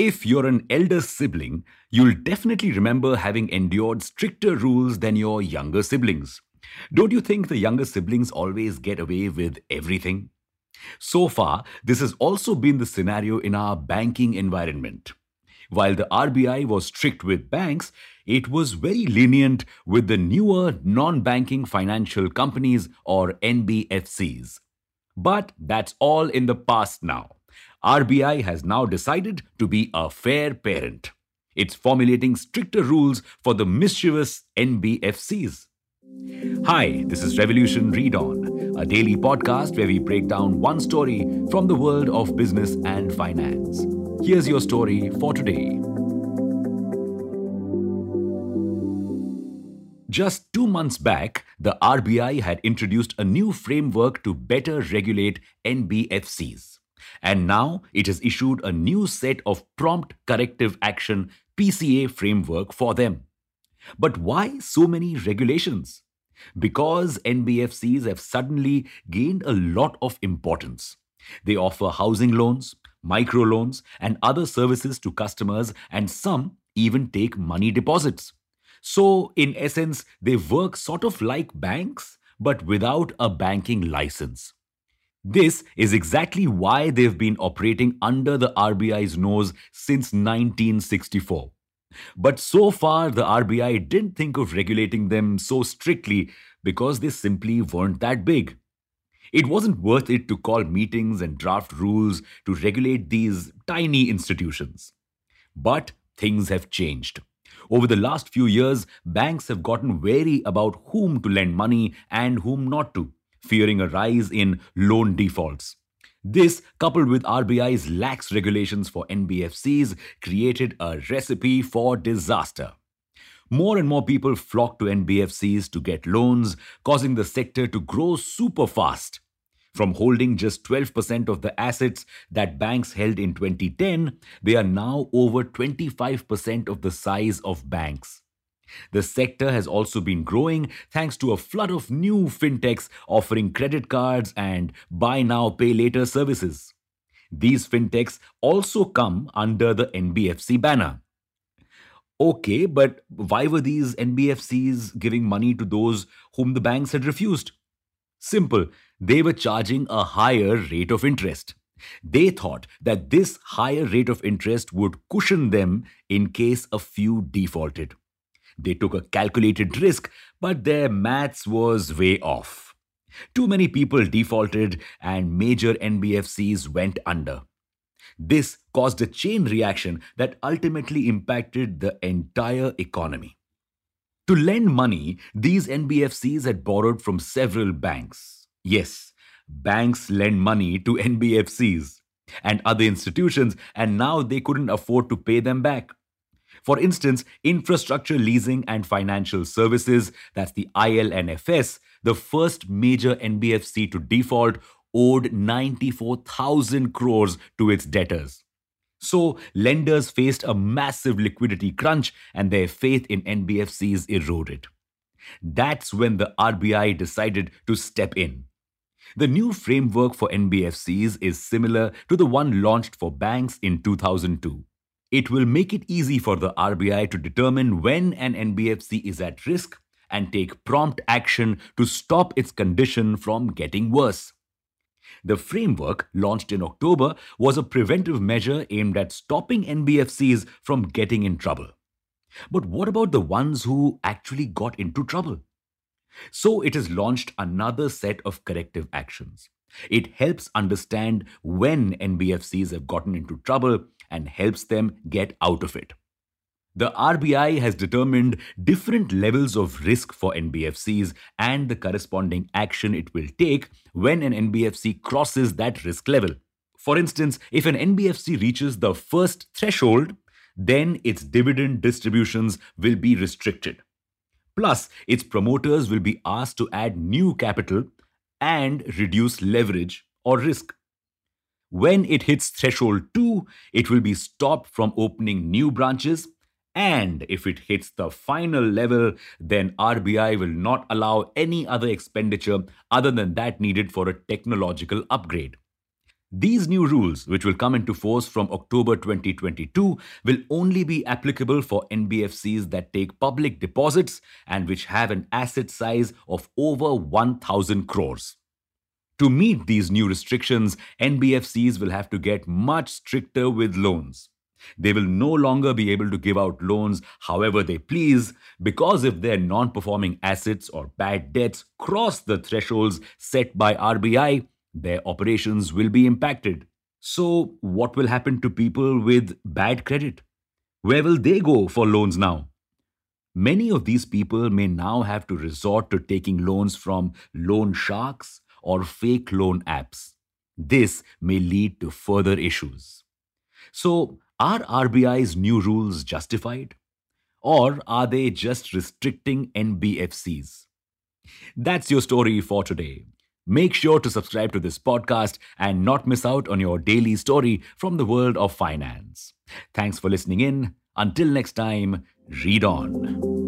If you're an elder sibling, you'll definitely remember having endured stricter rules than your younger siblings. Don't you think the younger siblings always get away with everything? So far, this has also been the scenario in our banking environment. While the RBI was strict with banks, it was very lenient with the newer non banking financial companies or NBFCs. But that's all in the past now. RBI has now decided to be a fair parent. It's formulating stricter rules for the mischievous NBFCs. Hi, this is Revolution Read On, a daily podcast where we break down one story from the world of business and finance. Here's your story for today. Just two months back, the RBI had introduced a new framework to better regulate NBFCs. And now it has issued a new set of prompt corrective action PCA framework for them. But why so many regulations? Because NBFCs have suddenly gained a lot of importance. They offer housing loans, microloans, and other services to customers, and some even take money deposits. So, in essence, they work sort of like banks, but without a banking license. This is exactly why they've been operating under the RBI's nose since 1964. But so far, the RBI didn't think of regulating them so strictly because they simply weren't that big. It wasn't worth it to call meetings and draft rules to regulate these tiny institutions. But things have changed. Over the last few years, banks have gotten wary about whom to lend money and whom not to, fearing a rise in loan defaults. This, coupled with RBI's lax regulations for NBFCs, created a recipe for disaster. More and more people flocked to NBFCs to get loans, causing the sector to grow super fast. From holding just 12% of the assets that banks held in 2010, they are now over 25% of the size of banks. The sector has also been growing thanks to a flood of new fintechs offering credit cards and buy now, pay later services. These fintechs also come under the NBFC banner. Okay, but why were these NBFCs giving money to those whom the banks had refused? Simple, they were charging a higher rate of interest. They thought that this higher rate of interest would cushion them in case a few defaulted. They took a calculated risk, but their maths was way off. Too many people defaulted and major NBFCs went under. This caused a chain reaction that ultimately impacted the entire economy. To lend money, these NBFCs had borrowed from several banks. Yes, banks lend money to NBFCs and other institutions, and now they couldn't afford to pay them back. For instance, infrastructure leasing and financial services, that's the IL&FS, the first major NBFC to default, owed 94,000 crores to its debtors. So, lenders faced a massive liquidity crunch and their faith in NBFCs eroded. That's when the RBI decided to step in. The new framework for NBFCs is similar to the one launched for banks in 2002. It will make it easy for the RBI to determine when an NBFC is at risk and take prompt action to stop its condition from getting worse. The framework, launched in October, was a preventive measure aimed at stopping NBFCs from getting in trouble. But what about the ones who actually got into trouble? So it has launched another set of corrective actions. It helps understand when NBFCs have gotten into trouble and helps them get out of it. The RBI has determined different levels of risk for NBFCs and the corresponding action it will take when an NBFC crosses that risk level. For instance, if an NBFC reaches the first threshold, then its dividend distributions will be restricted. Plus, its promoters will be asked to add new capital and reduce leverage or risk. When it hits threshold 2, it will be stopped from opening new branches and if it hits the final level, then RBI will not allow any other expenditure other than that needed for a technological upgrade. These new rules, which will come into force from October 2022, will only be applicable for NBFCs that take public deposits and which have an asset size of over 1,000 crores. To meet these new restrictions, NBFCs will have to get much stricter with loans. They will no longer be able to give out loans however they please because if their non performing assets or bad debts cross the thresholds set by RBI, their operations will be impacted. So, what will happen to people with bad credit? Where will they go for loans now? Many of these people may now have to resort to taking loans from loan sharks or fake loan apps. This may lead to further issues. So, are RBI's new rules justified? Or are they just restricting NBFCs? That's your story for today. Make sure to subscribe to this podcast and not miss out on your daily story from the world of finance. Thanks for listening in. Until next time, read on.